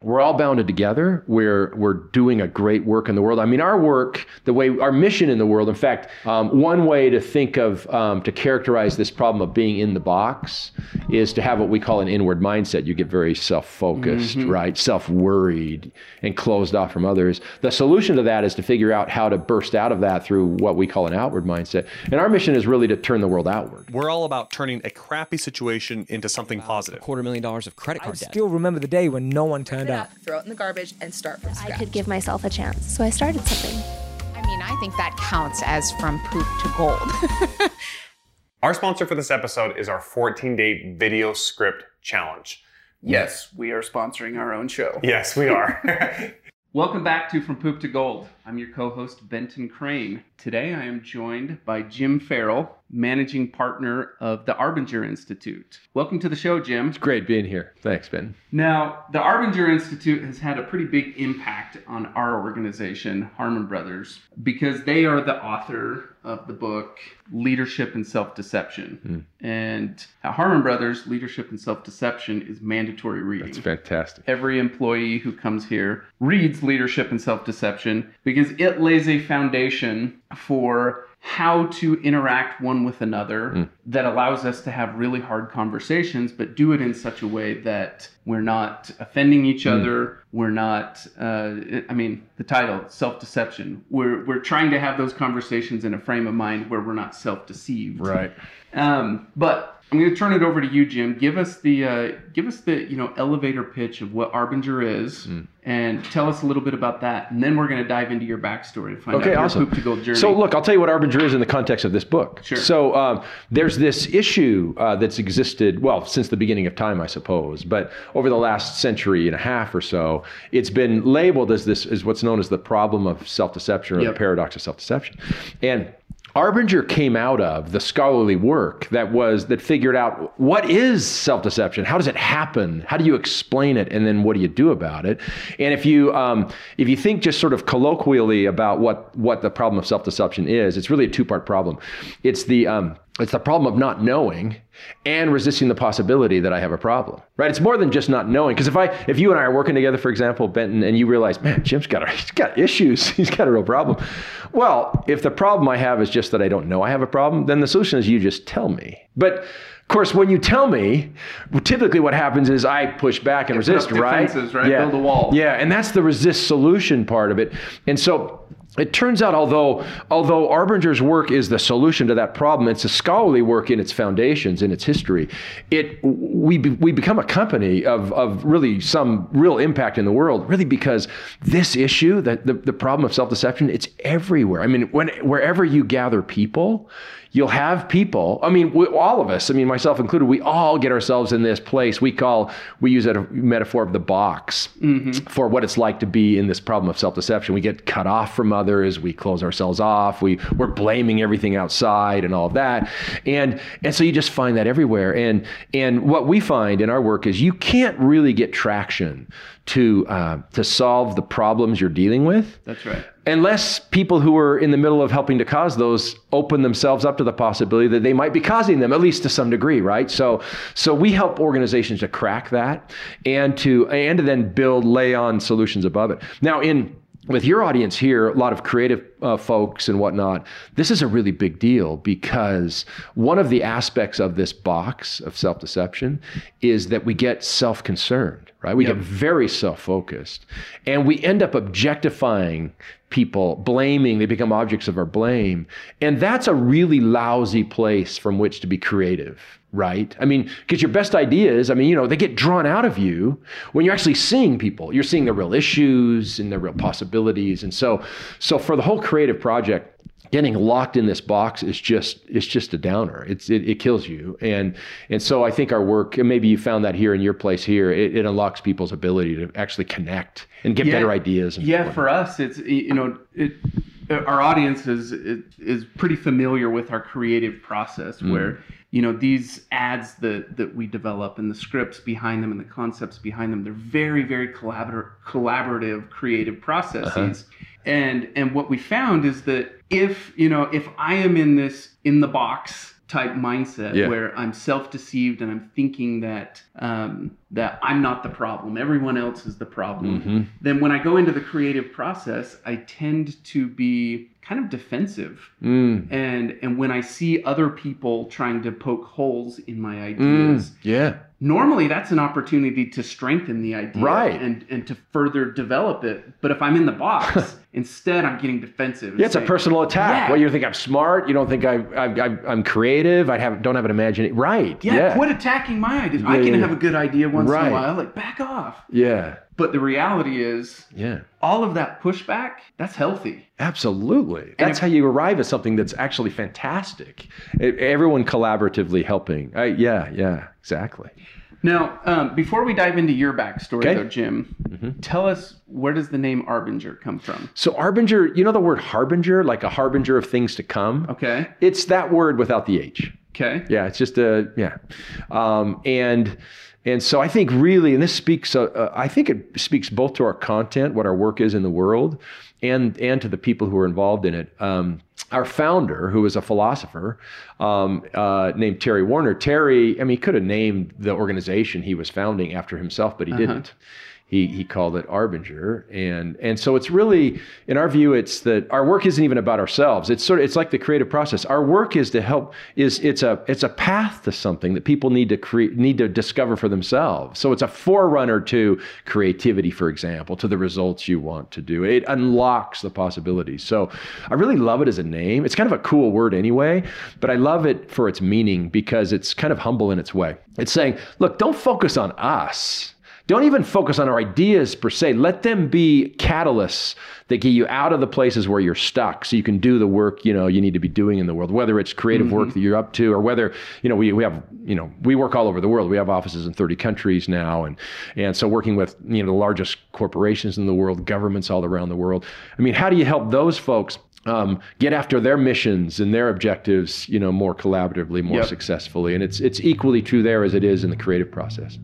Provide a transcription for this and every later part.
we're all bounded together. We're we're doing a great work in the world. I mean, our work, the way our mission in the world. In fact, um, one way to think of um, to characterize this problem of being in the box is to have what we call an inward mindset. You get very self-focused, Mm-hmm. right? Self-worried and closed off from others. The solution to that is to figure out how to burst out of that through what we call an outward mindset. And our mission is really to turn the world outward. We're all about turning a crappy situation into something positive. quarter million dollars of credit I card debt. still remember the day when no one turned it up. up, throw it in the garbage, and start from scratch. I could give myself a chance, so I started something. I mean, I think that counts as from poop to gold. Our sponsor for this episode is our 14 day video script challenge. Yes, we are sponsoring our own show. Yes, we are. Welcome back to From Poop to Gold. I'm your co host, Benton Crane. Today I am joined by Jim Farrell, managing partner of the Arbinger Institute. Welcome to the show, Jim. It's great being here. Thanks, Ben. Now, the Arbinger Institute has had a pretty big impact on our organization, Harmon Brothers, because they are the author of the book Leadership and Self Deception. Hmm. And at Harmon Brothers, Leadership and Self Deception is mandatory reading. That's fantastic. Every employee who comes here reads Leadership and Self Deception because it lays a foundation for how to interact one with another that allows us to have really hard conversations, but do it in such a way that we're not offending each other. We're not, uh, I mean, the title, self deception. We're, we're trying to have those conversations in a frame of mind where we're not self deceived. Right. Um, but I'm going to turn it over to you, Jim. Give us the uh, give us the you know elevator pitch of what Arbinger is, Hmm. and tell us a little bit about that, and then we're going to dive into your backstory and find Okay, out your awesome. poop to gold journey. So, look, I'll tell you what Arbinger is in the context of this book. Sure. So, um, there's this issue uh, that's existed, well, since the beginning of time, I suppose, but over the last century and a half or so, it's been labeled as this, as what's known as the problem of self deception or Yep. the paradox of self deception. And Arbinger came out of the scholarly work that was that figured out what is self-deception, how does it happen, how do you explain it, and then what do you do about it? And if you um, if you think just sort of colloquially about what what the problem of self-deception is, it's really a two-part problem. It's the um, it's the problem of not knowing and resisting the possibility that I have a problem. Right? It's more than just not knowing. Because if I if you and I are working together, for example, Benton, and you realize, man, Jim's got a, he's got issues, he's got a real problem. Well, if the problem I have is just that I don't know I have a problem, then the solution is you just tell me. But of course, when you tell me, typically what happens is I push back and resist, right? defenses, right? Yeah. Build a wall. Yeah, and that's the resist solution part of it. And so it turns out, although although Arbinger's work is the solution to that problem, it's a scholarly work in its foundations, in its history. It we be, we become a company of of really some real impact in the world, really because this issue, that the, the problem of self deception, it's everywhere. I mean, when wherever you gather people. You'll have people. I mean, we, all of us. I mean, myself included. We all get ourselves in this place we call. We use a metaphor of the box for what it's like to be in this problem of self-deception. We get cut off from others. We close ourselves off. We we're blaming everything outside and all of that. And and so you just find that everywhere. And and what we find in our work is you can't really get traction to uh, to solve the problems you're dealing with That's right. Unless people who are in the middle of helping to cause those open themselves up to the possibility that they might be causing them at least to some degree right? So so we help organizations to crack that and to and to then build lay on solutions above it. Now in with your audience here, a lot of creative uh, folks and whatnot, this is a really big deal because one of the aspects of this box of self deception is that we get self concerned, right? We get very self focused and we end up objectifying people, blaming, they become objects of our blame. And that's a really lousy place from which to be creative right? I mean, because your best ideas, I mean, you know, they get drawn out of you when you're actually seeing people. You're seeing the real issues and the real possibilities. And so, so for the whole creative project, getting locked in this box is just it's just a downer. It's it, it kills you. And and so I think our work, and maybe you found that here in your place here, it, it unlocks people's ability to actually connect and get Yeah. better ideas. And Yeah, for us, it's you know, it, our audience is is pretty familiar with our creative process, Mm. where you know these ads that that we develop and the scripts behind them and the concepts behind them, they're very very collaborative, collaborative creative processes. And and what we found is that if you know if I am in this in the box type mindset Yeah. where I'm self-deceived and I'm thinking that um, that I'm not the problem, everyone else is the problem, Mm-hmm. then when I go into the creative process, I tend to be kind of defensive. Mm. And and when I see other people trying to poke holes in my Mm. ideas, Yeah. normally that's an opportunity to strengthen the idea Right. and and to further develop it. But if I'm in the box, instead I'm getting defensive. Yeah, it's a personal attack. Yeah. What you think I'm smart? You don't think I, I, I I'm creative? I have don't have an imagination. Right. Yeah, Yeah. quit attacking my ideas. I can yeah, have a good idea once in a while. Like back off. Yeah. But the reality is, Yeah. all of that pushback, that's healthy. Absolutely. That's if- how you arrive at something that's actually fantastic. E- everyone collaboratively helping. Uh, yeah. Yeah. Exactly. Now, um, before we dive into your backstory, Okay. though, Jim, tell us where does the name Arbinger come from? So Arbinger, you know the word harbinger, like a harbinger of things to come. Okay. It's that word without the H. Okay. Yeah, it's just a yeah, um, and and so I think really, and this speaks. Uh, uh, I think it speaks both to our content, what our work is in the world, and and to the people who were involved in it. Um, our founder, who was a philosopher um, uh, named Terry Warner, Terry, I mean, he could have named the organization he was founding after himself, but he didn't he he called it Arbinger, and and so it's really, in our view, it's that our work isn't even about ourselves. It's sort of it's like the creative process. Our work is to help is it's a it's a path to something that people need to create need to discover for themselves. So it's a forerunner to creativity, for example, to the results you want to do. It unlocks the possibilities. So I really love it as a name. It's kind of a cool word anyway, but I love it for its meaning because it's kind of humble in its way. It's saying, look, don't focus on us. Don't even focus on our ideas per se. Let them be catalysts that get you out of the places where you're stuck so you can do the work, you know, you need to be doing in the world, whether it's creative work that you're up to or whether, you know, we, we have, you know, we work all over the world. We have offices in 30 countries now. And, and so working with, you know, the largest corporations in the world, governments all around the world. I mean, how do you help those folks um, get after their missions and their objectives, you know, more collaboratively, more Yep. successfully? And it's, it's equally true there as it is in the creative process.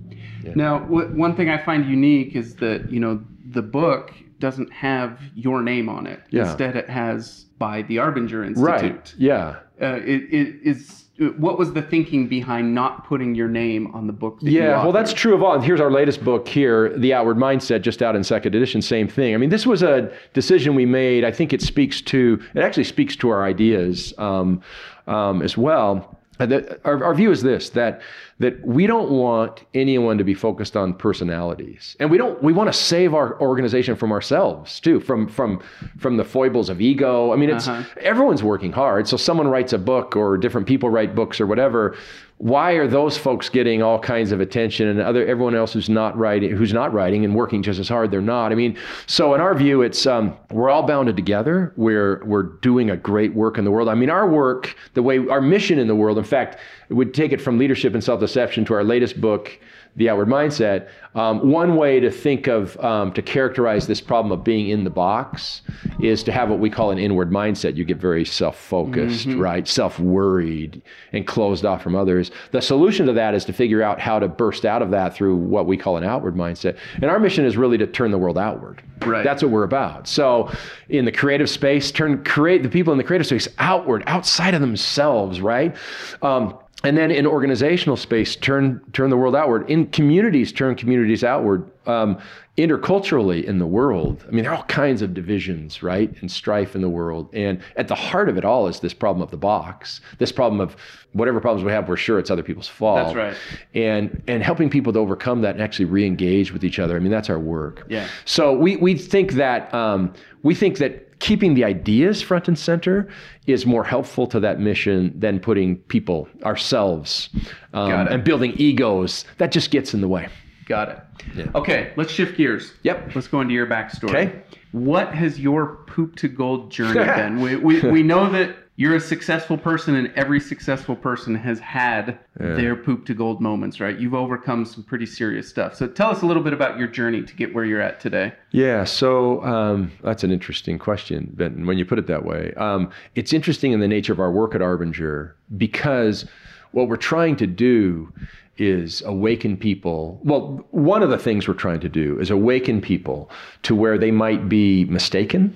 Now, w- one thing I find unique is that you know the book doesn't have your name on it. Yeah. Instead, it has by the Arbinger Institute. Right. Yeah. Uh, it, it is. What was the thinking behind not putting your name on the book? That Yeah, well, that's true of all. And here's our latest book here, The Outward Mindset, just out in second edition. Same thing. I mean, this was a decision we made. I think it speaks to, it actually speaks to our ideas um, um, as well. Uh, our, our view is this that that we don't want anyone to be focused on personalities. And we don't we want to save our organization from ourselves too from from from the foibles of ego. I mean it's everyone's working hard. So someone writes a book or different people write books or whatever why are those folks getting all kinds of attention and other everyone else who's not writing who's not writing and working just as hard they're not? I mean so in our view it's um, we're all bounded together. We're we're doing a great work in the world. I mean our work the way our mission in the world in fact would take it from leadership and self-deception to our latest book the outward mindset um, one way to think of um, to characterize this problem of being in the box is to have what we call an inward mindset. You get very self-focused right? Self-worried and closed off from others. The solution to that is to figure out how to burst out of that through what we call an outward mindset. And our mission is really to turn the world outward. Right. that's what we're about. So in the creative space turn create the people in the creative space outward outside of themselves right? Um, and then in organizational space turn turn the world outward. In communities turn communities outward um, interculturally in the world. I mean there are all kinds of divisions right and strife in the world. And at the heart of it all is this problem of the box this problem of whatever problems we have we're sure it's other people's fault. That's right. and and helping people to overcome that and actually re-engage with each other. I mean that's our work. Yeah. so we, we think that um, we think that keeping the ideas front and center is more helpful to that mission than putting people ourselves um, and building egos. That just gets in the way. Got it. Okay, let's shift gears. Yep. Let's go into your backstory. Okay. What has your poop to gold journey been? We, we, we know that you're a successful person, and every successful person has had their poop to gold moments, right? You've overcome some pretty serious stuff. So tell us a little bit about your journey to get where you're at today. Yeah, so um, that's an interesting question, Benton, when you put it that way. Um, it's interesting in the nature of our work at Arbinger because what we're trying to do is awaken people. Well, one of the things we're trying to do is awaken people to where they might be mistaken,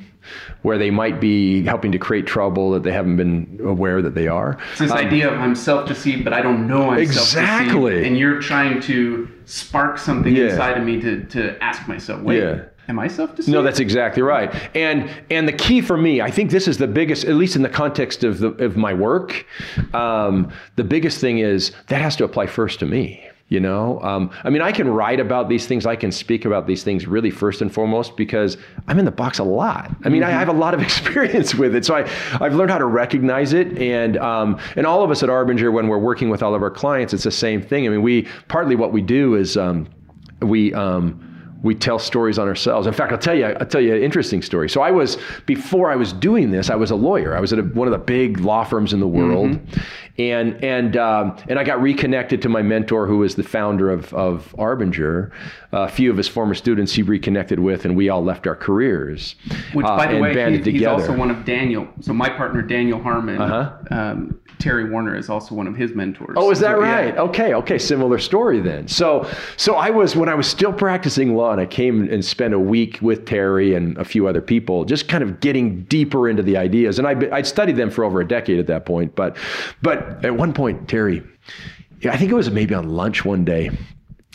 where they might be helping to create trouble that they haven't been aware that they are. It's this idea of I'm self-deceived, but I don't know I'm Exactly. self-deceived. And you're trying to spark something Yeah. inside of me to, to ask myself, wait, Yeah. Am I self-deceived? No, that's exactly right. And and the key for me, I think this is the biggest, at least in the context of the of my work. Um, the biggest thing is that has to apply first to me. You know, um, I mean, I can write about these things, I can speak about these things really first and foremost because I'm in the box a lot. I mean, I have a lot of experience with it, so I I've learned how to recognize it, and um, and all of us at Arbinger, when we're working with all of our clients, it's the same thing. I mean, we partly what we do is um, we um, we tell stories on ourselves. In fact, I'll tell you, I'll tell you an interesting story. So I was before I was doing this, I was a lawyer. I was at a, one of the big law firms in the world, and and um, and I got reconnected to my mentor, who was the founder of of Arbinger. a few of his former students he reconnected with, and we all left our careers. Which, uh, by the and way, he, he's together. also one of Daniel. So my partner Daniel Harmon, Uh-huh. um, Terry Warner is also one of his mentors. Oh, is that So, yeah. right? Okay, okay, similar story then. So, so I was when I was still practicing law, I came and spent a week with Terry and a few other people, just kind of getting deeper into the ideas. And I I'd studied them for over a decade at that point. But, but at one point, Terry, I think it was maybe on lunch one day,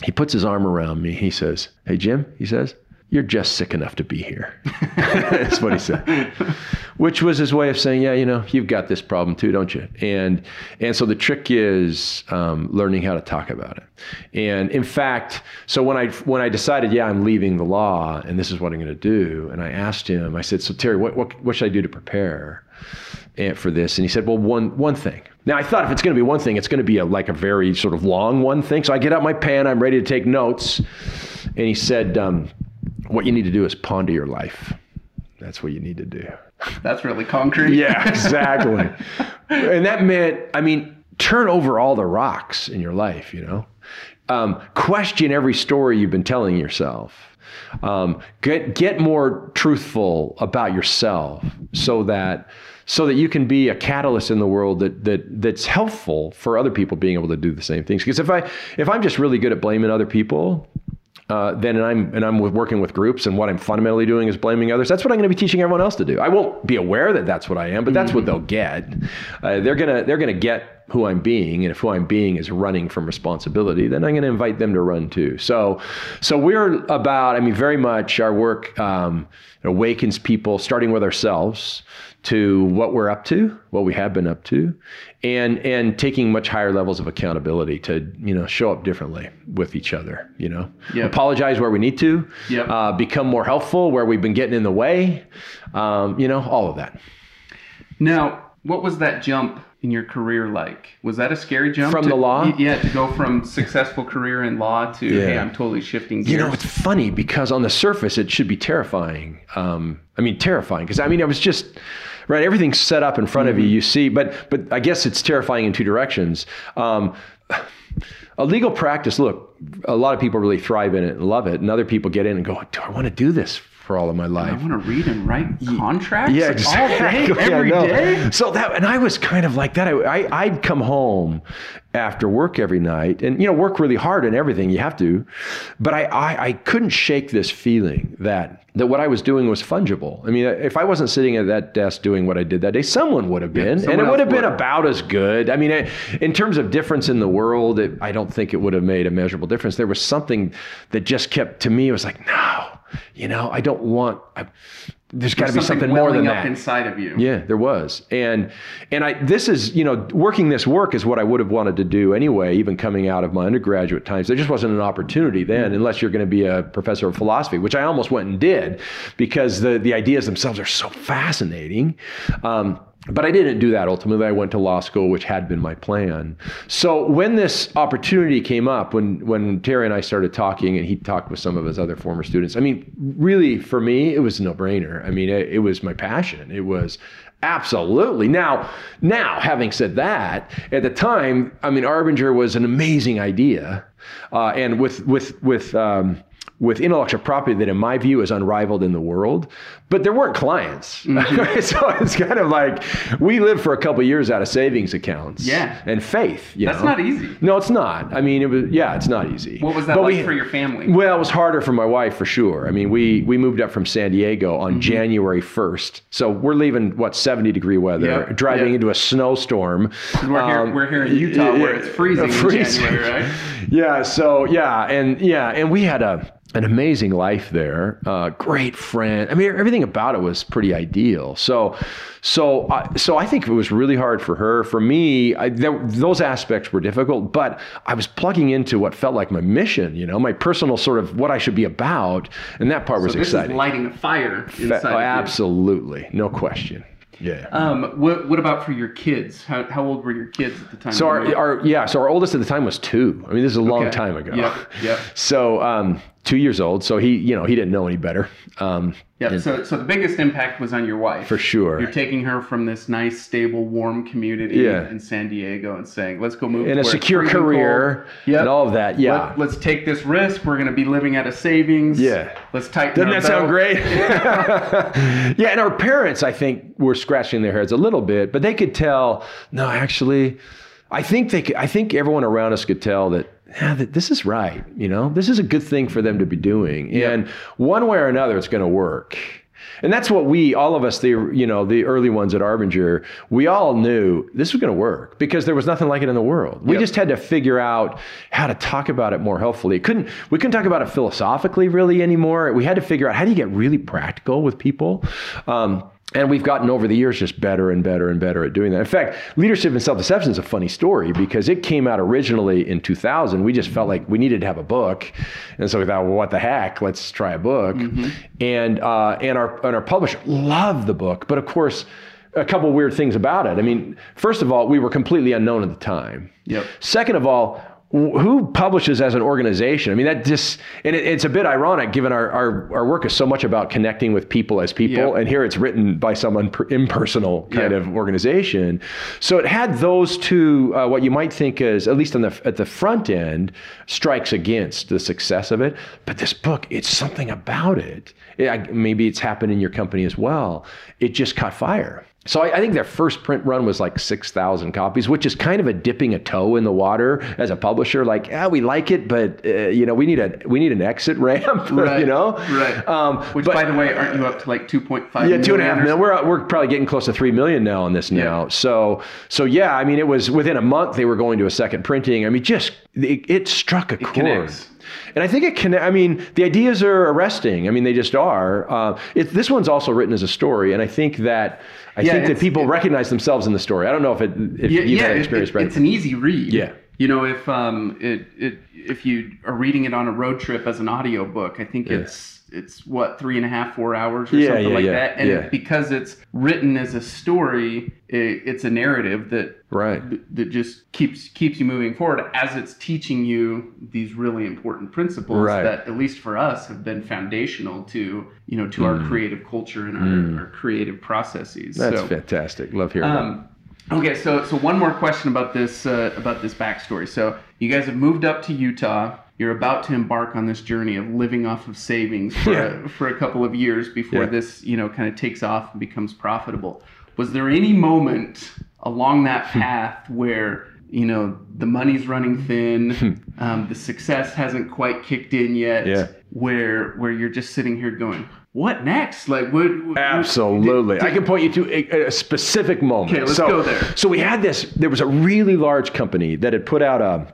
he puts his arm around me. He says, "Hey, Jim," he says. You're just sick enough to be here. That's what he said. Which was his way of saying, yeah, you know, you've got this problem too, don't you? And and so the trick is um, learning how to talk about it. And in fact, so when I when I decided, yeah, I'm leaving the law and this is what I'm going to do, and I asked him, I said, so Terry, what what, what should I do to prepare? and- for this and he said well one one thing now i thought if it's going to be one thing it's going to be a, like a very sort of long one thing so i get out my pen i'm ready to take notes and he said um, what you need to do is ponder your life. That's what you need to do. That's really concrete. yeah exactly. And that meant i mean turn over all the rocks in your life you know? Um, question every story you've been telling yourself. Um, get get more truthful about yourself so that so that you can be a catalyst in the world that that that's helpful for other people being able to do the same things. Because if i if i'm just really good at blaming other people uh, then and I'm and I'm with working with groups, and what I'm fundamentally doing is blaming others. That's what I'm going to be teaching everyone else to do. I won't be aware that that's what I am, but that's what they'll get. Uh, they're gonna they're gonna get who I'm being, and if who I'm being is running from responsibility, then I'm going to invite them to run too. So, so we're about. I mean, very much our work um, awakens people, starting with ourselves, to what we're up to, what we have been up to, and and taking much higher levels of accountability to you know show up differently with each other. You know, Yep. apologize where we need to, Yep. uh, become more helpful where we've been getting in the way. Um, you know, all of that. Now, what was that jump in your career like? Was that a scary jump From to- the law? Yeah, to go from successful career in law to Yeah. hey, I'm totally shifting gears. You know, it's funny because on the surface it should be terrifying. Um, I mean, terrifying because I mean, I was just right. Everything's set up in front of you. You see, but but I guess it's terrifying in two directions. Um, a legal practice. Look, a lot of people really thrive in it and love it, and other people get in and go, "Do I want to do this for all of my life. I want to read and write contracts Yeah, all exactly. day, every day. So that, and I was kind of like that. I, I, I'd come home after work every night, and you know, work really hard and everything. You have to, but I, I, I couldn't shake this feeling that that what I was doing was fungible. I mean, if I wasn't sitting at that desk doing what I did that day, someone would have been, and it would have been would. about as good. I mean, in terms of difference in the world, it, I don't think it would have made a measurable difference. There was something that just kept to me. It was like, no, you know, I don't want. I, there's got to be something more than up that. inside of you. Yeah, there was. And and I this is, you know, working this work is what I would have wanted to do anyway, even coming out of my undergraduate times. There just wasn't an opportunity then unless you're going to be a professor of philosophy, which I almost went and did because the the ideas themselves are so fascinating. Um, but I didn't do that ultimately. I went to law school, which had been my plan. So when this opportunity came up, when when Terry and I started talking, and he talked with some of his other former students, I mean, really for me, it was a no-brainer. I mean, it, it was my passion. It was absolutely. Now, now having said that, at the time, I mean, Arbinger was an amazing idea, uh, and with with with um, with intellectual property that, in my view, is unrivaled in the world. But there weren't clients, Mm-hmm. so it's kind of like we lived for a couple of years out of savings accounts, Yeah. and faith. You That's know? not easy. No, it's not. I mean, it was yeah, it's not easy. What was that But like we- for your family? Well, it was harder for my wife for sure. I mean, we we moved up from San Diego on Mm-hmm. January first, so we're leaving what seventy degree weather, Yep, driving yep. into a snowstorm we're here, Um, we're here in Utah where it's freezing, freezing. in January, right? Yeah. So yeah, and yeah, and we had a an amazing life there. Uh, great friend. I mean, everything about it was pretty ideal. So, so, I so I think it was really hard for her. For me, I, there, those aspects were difficult, but I was plugging into what felt like my mission. You know, my personal sort of what I should be about, and that part was So this exciting. lighting a fire inside. oh, absolutely, no question. Yeah. Um, what, what about for your kids? How, how old were your kids at the time? So our, our yeah, so our oldest at the time was two. I mean, this is a long Okay. time ago. Yeah. yep. So um, two years old. So he, you know, he didn't know any better. Um, Yep. So, so the biggest impact was on your wife. For sure. You're taking her from this nice, stable, warm community Yeah. in San Diego and saying, "Let's go move in a secure career. Yep. and all of that. Yeah. Let, us take this risk. We're going to be living out of savings. Yeah. Let's tighten. Doesn't that sound great? yeah, and our parents, I think, were scratching their heads a little bit, but they could tell. No, actually, I think they. Could, I think everyone around us could tell that. Yeah, this is right. You know, this is a good thing for them to be doing, and one way or another, it's going to work. And that's what we, all of us, the you know, the early ones at Arbinger, we all knew this was going to work because there was nothing like it in the world. We Yep. just had to figure out how to talk about it more helpfully. It couldn't we couldn't talk about it philosophically really anymore. We had to figure out how do you get really practical with people. Um, and we've gotten over the years just better and better and better at doing that. In fact, leadership and self deception is a funny story because it came out originally in 2000. We just felt like we needed to have a book, and so we thought, well, what the heck? Let's try a book. And uh, and our and our publisher loved the book, but of course, a couple weird things about it. I mean, first of all, we were completely unknown at the time. Yep. Second of all, who publishes as an organization? I mean, that just, and it, it's a bit ironic given our, our, our work is so much about connecting with people as people. Yep. And here it's written by some unper- impersonal kind Yep. of organization. So it had those two, uh, what you might think is, at least on the, at the front end, strikes against the success of it. But this book, it's something about it. It maybe it's happened in your company as well. It just caught fire. So I, I think their first print run was like 6,000 copies, which is kind of a dipping a toe in the water as a publisher. Like, ah, we like it, but uh, you know, we need a we need an exit ramp, Right. you know. Right. Um, Which, but- by the way, aren't you up to like 2.5 yeah, two and a half million. We're we're probably getting close to three million now on this now. Yeah. So so yeah, I mean, it was within a month they were going to a second printing. I mean, just it, it struck a chord. connects. And I think it can. I mean, the ideas are arresting. I mean, they just are. Uh, it, this one's also written as a story, and I think that I Yeah, think that people it- recognize themselves in the story. I don't know if it if yeah, you've yeah, had experience, it- Brent. it's an easy read. Yeah. You know, if um, it, it if you are reading it on a road trip as an audiobook, I think it's it's what three and a half, four hours or Yeah, something yeah, like yeah, that. And it, because it's written as a story, it, it's a narrative that Right. that just keeps keeps you moving forward as it's teaching you these really important principles Right. that at least for us have been foundational to you know to our creative culture and our, our creative processes. Mm. That's so, fantastic. Love hearing that. um, okay, so so one more question about this uh, about this backstory. So you guys have moved up to Utah. You're about to embark on this journey of living off of savings for Yeah. a, for a couple of years before Yeah. this you know kind of takes off and becomes profitable. Was there any moment along that Hmm. path where you know the money's running thin, um, the success hasn't quite kicked in yet, Hmm. Yeah. where where you're just sitting here going, what next? Like what? what- Absolutely. did- I can point you to a, a specific moment. Okay, let's so, go there. So we had this, there was a really large company that had put out a,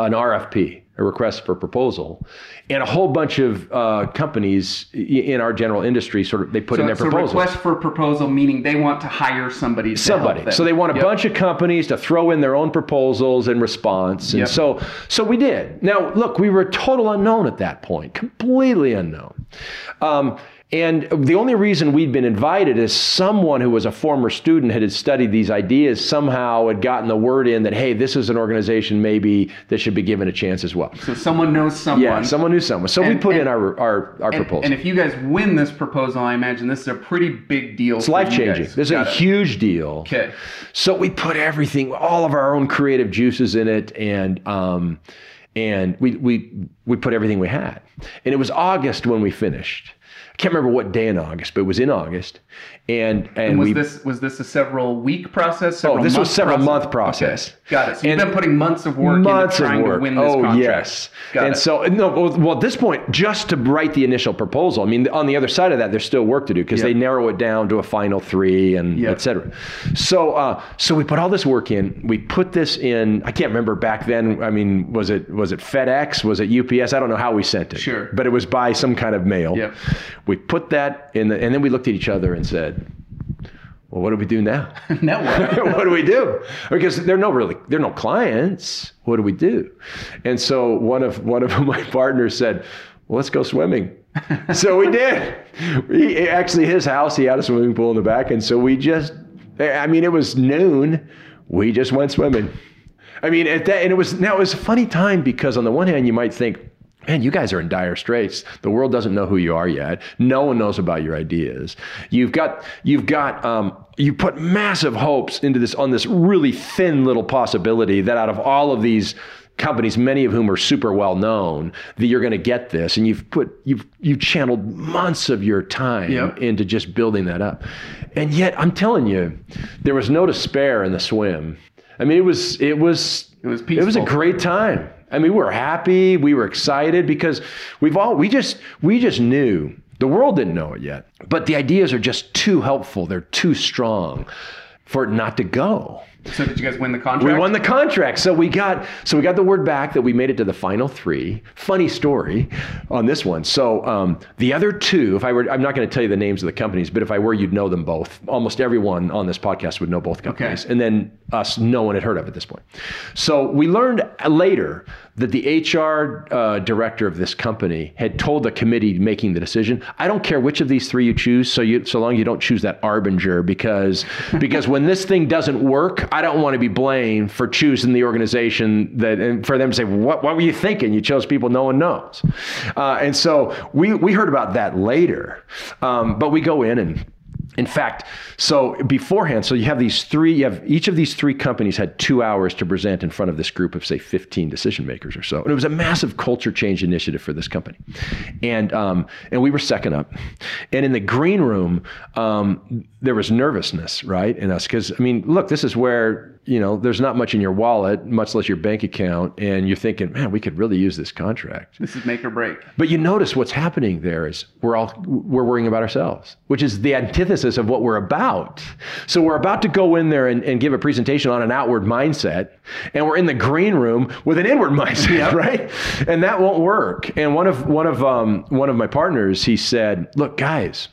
an RFP, a request for proposal, and a whole bunch of uh, companies in our general industry sort of, they put in their so proposals. request for proposal meaning they want to hire somebody. To somebody. So they want a Yep. bunch of companies to throw in their own proposals in response. And Yep. so so we did. Now, look, we were a total unknown at that point, completely unknown. Um, and the only reason we'd been invited is someone who was a former student had studied these ideas somehow had gotten the word in that hey, this is an organization maybe that should be given a chance as well. So someone knows someone. Yeah, someone knew someone. So we And- put in our our, our and, proposal. and if you guys win this proposal, I imagine this is a pretty big deal. It's life changing. This is a huge deal. Okay. So we put everything, all of our own creative juices in it, and um, and we we we put everything we had. And it was August when we finished. I can't remember what day in August, but it was in August. And and, And was we this was this a several week process? Oh, this was several process? month process. Okay. Got it. So you've been putting months of work months into trying of work. to win this oh contract. yes, Got and it. so no. Well, well, at this point, just to write the initial proposal. I mean, on the other side of that, there's still work to do because Yep. they narrow it down to a final three and Yep. et cetera. So, uh, so we put all this work in. We put this in. I can't remember back then. I mean, was it was it FedEx? Was it UPS? I don't know how we sent it. Sure. but it was by some kind of mail. Yep. We put that in, the, and then we looked at each other and said, "Well, what do we do now?" What do we do? Because there are no really there are no clients. What do we do? And so one of one of my partners said, "Well, let's go swimming." so we did. We, actually, his house he had a swimming pool in the back, and so we just. I mean, it was noon. We just went swimming. I mean, at that, and it was now it was a funny time because on the one hand you might think, man, you guys are in dire straits. The world doesn't know who you are yet. No one knows about your ideas. You've got you've got um, you put massive hopes into this on this really thin little possibility that out of all of these companies, many of whom are super well known, that you're going to get this, and you've put you've you've channeled months of your time Yep. into just building that up, and yet I'm telling you, there was no despair in the swim. I mean, it was it was It was It was a great time. I mean, we were happy, we were excited because we've all we just we just knew the world didn't know it yet, but the ideas are just too helpful. They're too strong for it not to go. So did you guys win the contract? We won the contract, so we got so we got the word back that we made it to the final three. Funny story on this one. So um, the other two, if I were, I'm not going to tell you the names of the companies, but if I were, you'd know them both. Almost everyone on this podcast would know both companies, and then us, no one had heard of at this point. So we learned later that the HR uh, director of this company had told the committee making the decision, "I don't care which of these three you choose, so you so long you don't choose that arbinger because because when this thing doesn't work, I don't want to be blamed for choosing the organization that and for them to say what what were you thinking? You chose people no one knows." Uh, and so we we heard about that later, um, but we go in and in fact, so beforehand, so you have these three, you have each of these three companies had two hours to present in front of this group of, say, 15 decision makers or so. And it was a massive culture change initiative for this company. And, um, and we were second up. And in the green room, um, there was nervousness, right, in us. Because, I mean, look, this is where, you know, there's not much in your wallet, much less your bank account. And you're thinking, man, we could really use this contract. This is make or break. But you notice what's happening there is we're all we're worrying about ourselves, which is the antithesis of what we're about. So we're about to go in there and, and give a presentation on an outward mindset, and we're in the green room with an inward mindset, right? And that won't work. And one of one of um, one of my partners, he said, "Look, guys,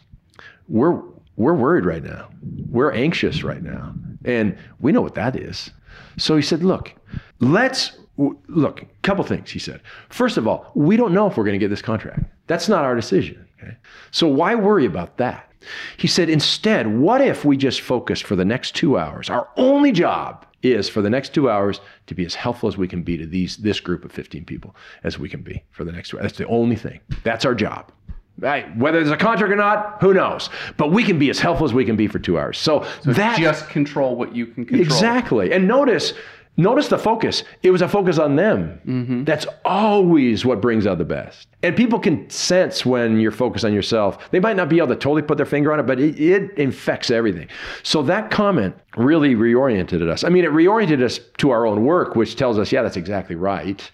we're we're worried right now. We're anxious right now, and we know what that is." So he said, "Look, let's look. A couple things." He said. First of all, we don't know if we're going to get this contract. That's not our decision. Okay? So why worry about that? He said, instead, what if we just focus for the next two hours? Our only job is for the next two hours to be as helpful as we can be to these this group of 15 people as we can be for the next two hours. That's the only thing. That's our job. Right. Whether there's a contract or not, who knows? But we can be as helpful as we can be for two hours. So, that Just control what you can control. Exactly. And notice, notice the focus. It was a focus on them. Mm-hmm. That's always what brings out the best. And people can sense when you're focused on yourself. They might not be able to totally put their finger on it, but it, it infects everything. So that comment really reoriented us. I mean, it reoriented us to our own work, which tells us, yeah, that's exactly right.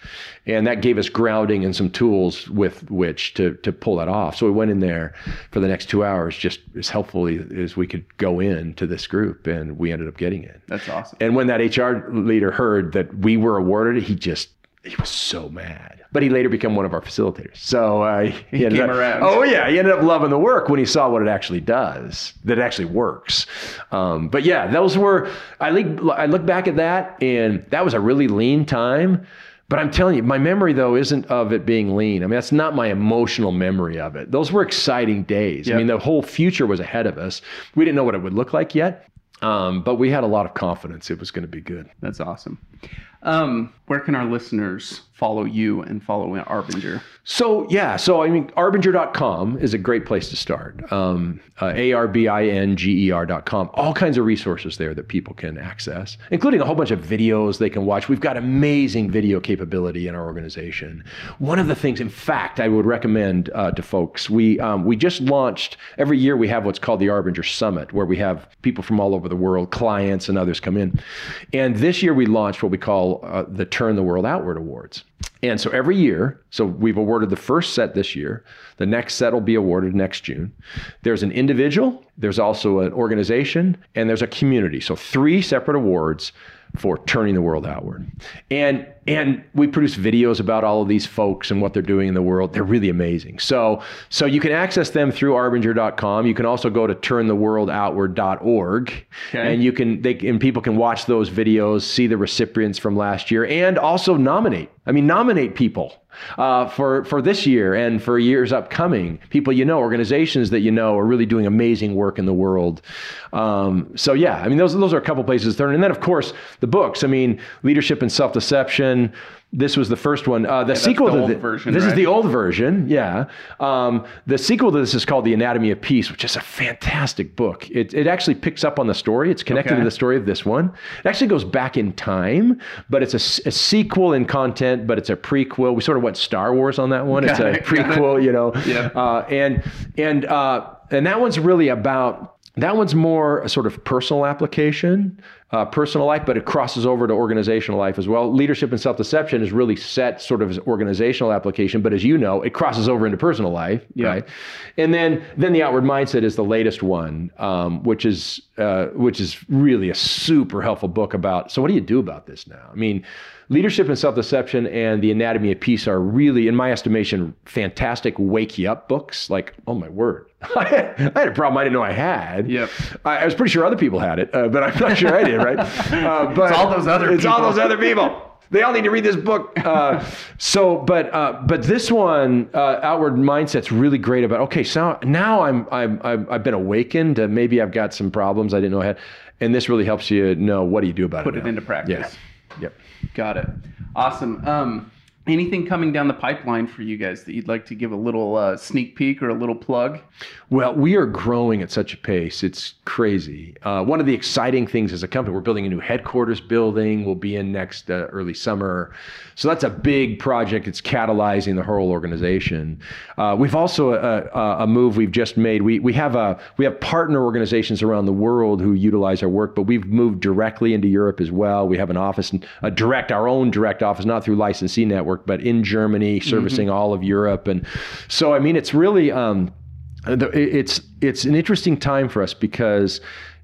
And that gave us grounding and some tools with which to, to pull that off. So we went in there for the next two hours, just as helpfully as we could go in to this group, and we ended up getting it. That's awesome. And when that HR leader heard that we were awarded it, he just he was so mad. But he later became one of our facilitators. So uh, he, He ended came up, around. Oh yeah, he ended up loving the work when he saw what it actually does. That it actually works. Um, but yeah, those were. I look I look back at that, and that was a really lean time. But I'm telling you, my memory though isn't of it being lean. I mean, that's not my emotional memory of it. Those were exciting days. I mean, the whole future was ahead of us. We didn't know what it would look like yet, um, but we had a lot of confidence it was going to be good. That's awesome. Um, where can our listeners follow you and follow Arbinger? So yeah, so I mean, arbinger.com is a great place to start. Um, uh, A-R-B-I-N-G-E-R.com. All kinds of resources there that people can access, including a whole bunch of videos they can watch. We've got amazing video capability in our organization. One of the things, in fact, I would recommend uh, to folks, we um, we just launched. Every year we have what's called the Arbinger Summit, where we have people from all over the world, clients and others come in. And this year we launched what we call uh, the Turn the World Outward Awards. And so every year, so we've awarded the first set this year. The next set will be awarded next June. There's an individual, there's also an organization, and there's a community. So three separate awards for turning the world outward. And and we produce videos about all of these folks and what they're doing in the world. They're really amazing. So so you can access them through arbinger.com. You can also go to turntheworldoutward.org Okay. and you can they and people can watch those videos, see the recipients from last year and also nominate. I mean nominate people uh, for for this year and for years upcoming. People you know, organizations that you know are really doing amazing work in the world. Um, so yeah, I mean those those are a couple places to turn. And then of course the books. I mean leadership and self deception. This was the first one. Uh, the sequel the to old the, version, This is the old version. Yeah. Um, the sequel to this is called The Anatomy of Peace, which is a fantastic book. It it actually picks up on the story. It's connected Okay. to the story of this one. It actually goes back in time, but it's a sequel in content, but it's a prequel. We sort of went Star Wars on that one. It's Got a it, it. prequel, you know. Yeah. Uh, and and uh, and that one's really about that one's more a sort of personal application, uh, personal life, but it crosses over to organizational life as well. Leadership and self deception is really set sort of as organizational application, but as you know, it crosses over into personal life, Yeah. right? And then then the outward mindset is the latest one, um, which is uh, which is really a super helpful book about. So what do you do about this now? I mean. Leadership and Self Deception and The Anatomy of Peace are really, in my estimation, fantastic wake you up books. Like, oh my word, I had a problem I didn't know I had. Yep. I, I was pretty sure other people had it, uh, but I'm not sure I did, right? Uh, but It's all those other It's all people. those other people. They all need to read this book. Uh, so, but uh, but this one, uh, outward mindset's really great about. Okay, so now I'm I'm, I'm I've been awakened. Uh, maybe I've got some problems I didn't know I had, and this really helps you know what do you do about Put it. Put it now. into practice. Yeah. Yep. Got it. Awesome. Um, anything coming down the pipeline for you guys that you'd like to give a little uh, sneak peek or a little plug? Well, we are growing at such a pace. It's crazy. Uh, one of the exciting things as a company, we're building a new headquarters building. We'll be in next uh, early summer. So that's a big project. It's catalyzing the whole organization. Uh, we've also a, a, a move we've just made. We, we have a we have partner organizations around the world who utilize our work, but we've moved directly into Europe as well. We have an office, a direct, our own direct office, not through licensee network, but in Germany, servicing all of Europe. And so, I mean, it's really. Um, it's it's an interesting time for us because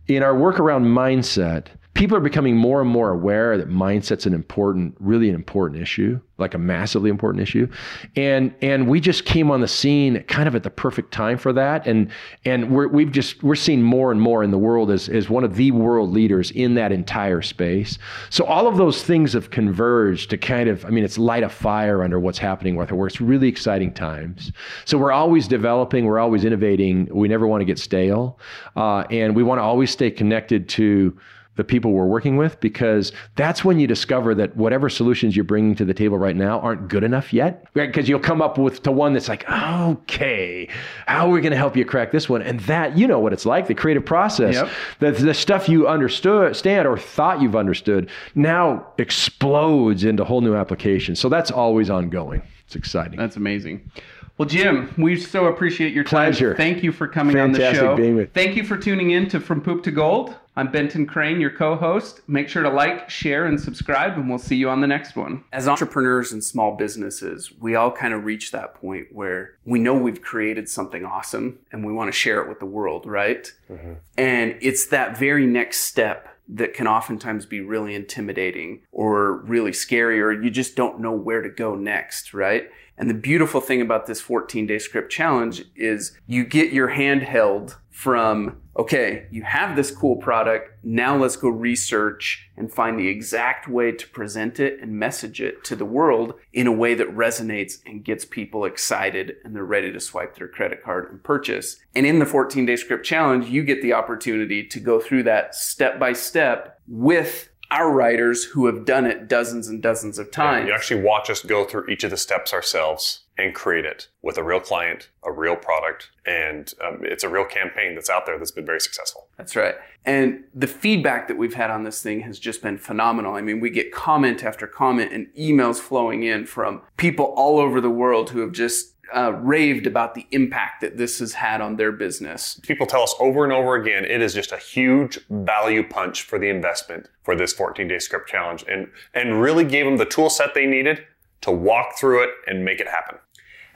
in our work around mindset people are becoming more and more aware that mindset's an important really an important issue like a massively important issue. And and we just came on the scene kind of at the perfect time for that. And and we're we've just we're seeing more and more in the world as as one of the world leaders in that entire space. So all of those things have converged to kind of i mean it's light a fire under what's happening with our work it's really exciting times. So we're always developing we're always innovating. We never want to get stale. Uh, and we want to always stay connected to the people we're working with because that's when you discover that whatever solutions you're bringing to the table right now aren't good enough yet because you'll come up with to one that's like okay how are we going to help you crack this one and that you know what it's like the creative process Yep. the, the stuff you understood stand or thought you've understood now explodes into whole new applications so that's always ongoing it's exciting That's amazing. Well, Jim, we so appreciate your time. Pleasure. Thank you for coming on the show. being with- Thank you for tuning in to From Poop to Gold. I'm Benton Crane, your co-host. Make sure to like, share, and subscribe, and we'll see you on the next one. As entrepreneurs and small businesses, we all kind of reach that point where we know we've created something awesome and we want to share it with the world, right? Mm-hmm. And it's that very next step that can oftentimes be really intimidating or really scary, or you just don't know where to go next, right? And the beautiful thing about this 14 day script challenge is you get your hand held from, okay, you have this cool product. Now let's go research and find the exact way to present it and message it to the world in a way that resonates and gets people excited and they're ready to swipe their credit card and purchase. And in the 14 day script challenge, you get the opportunity to go through that step by step with our writers who have done it dozens and dozens of times. You actually watch us go through each of the steps ourselves and create it with a real client, a real product, and um, it's a real campaign that's out there that's been very successful. That's right. And the feedback that we've had on this thing has just been phenomenal. I mean, we get comment after comment and emails flowing in from people all over the world who have just uh, raved about the impact that this has had on their business. People tell us over and over again it is just a huge value punch for the investment for this 14 day script challenge and, and really gave them the tool set they needed to walk through it and make it happen.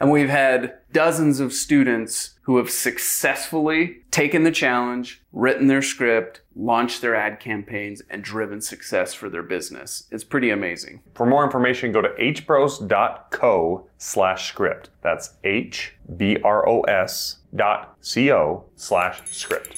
And we've had dozens of students who have successfully taken the challenge, written their script, launched their ad campaigns, and driven success for their business. It's pretty amazing. For more information, go to hbros.co slash script. That's H B R O S dot C O slash script.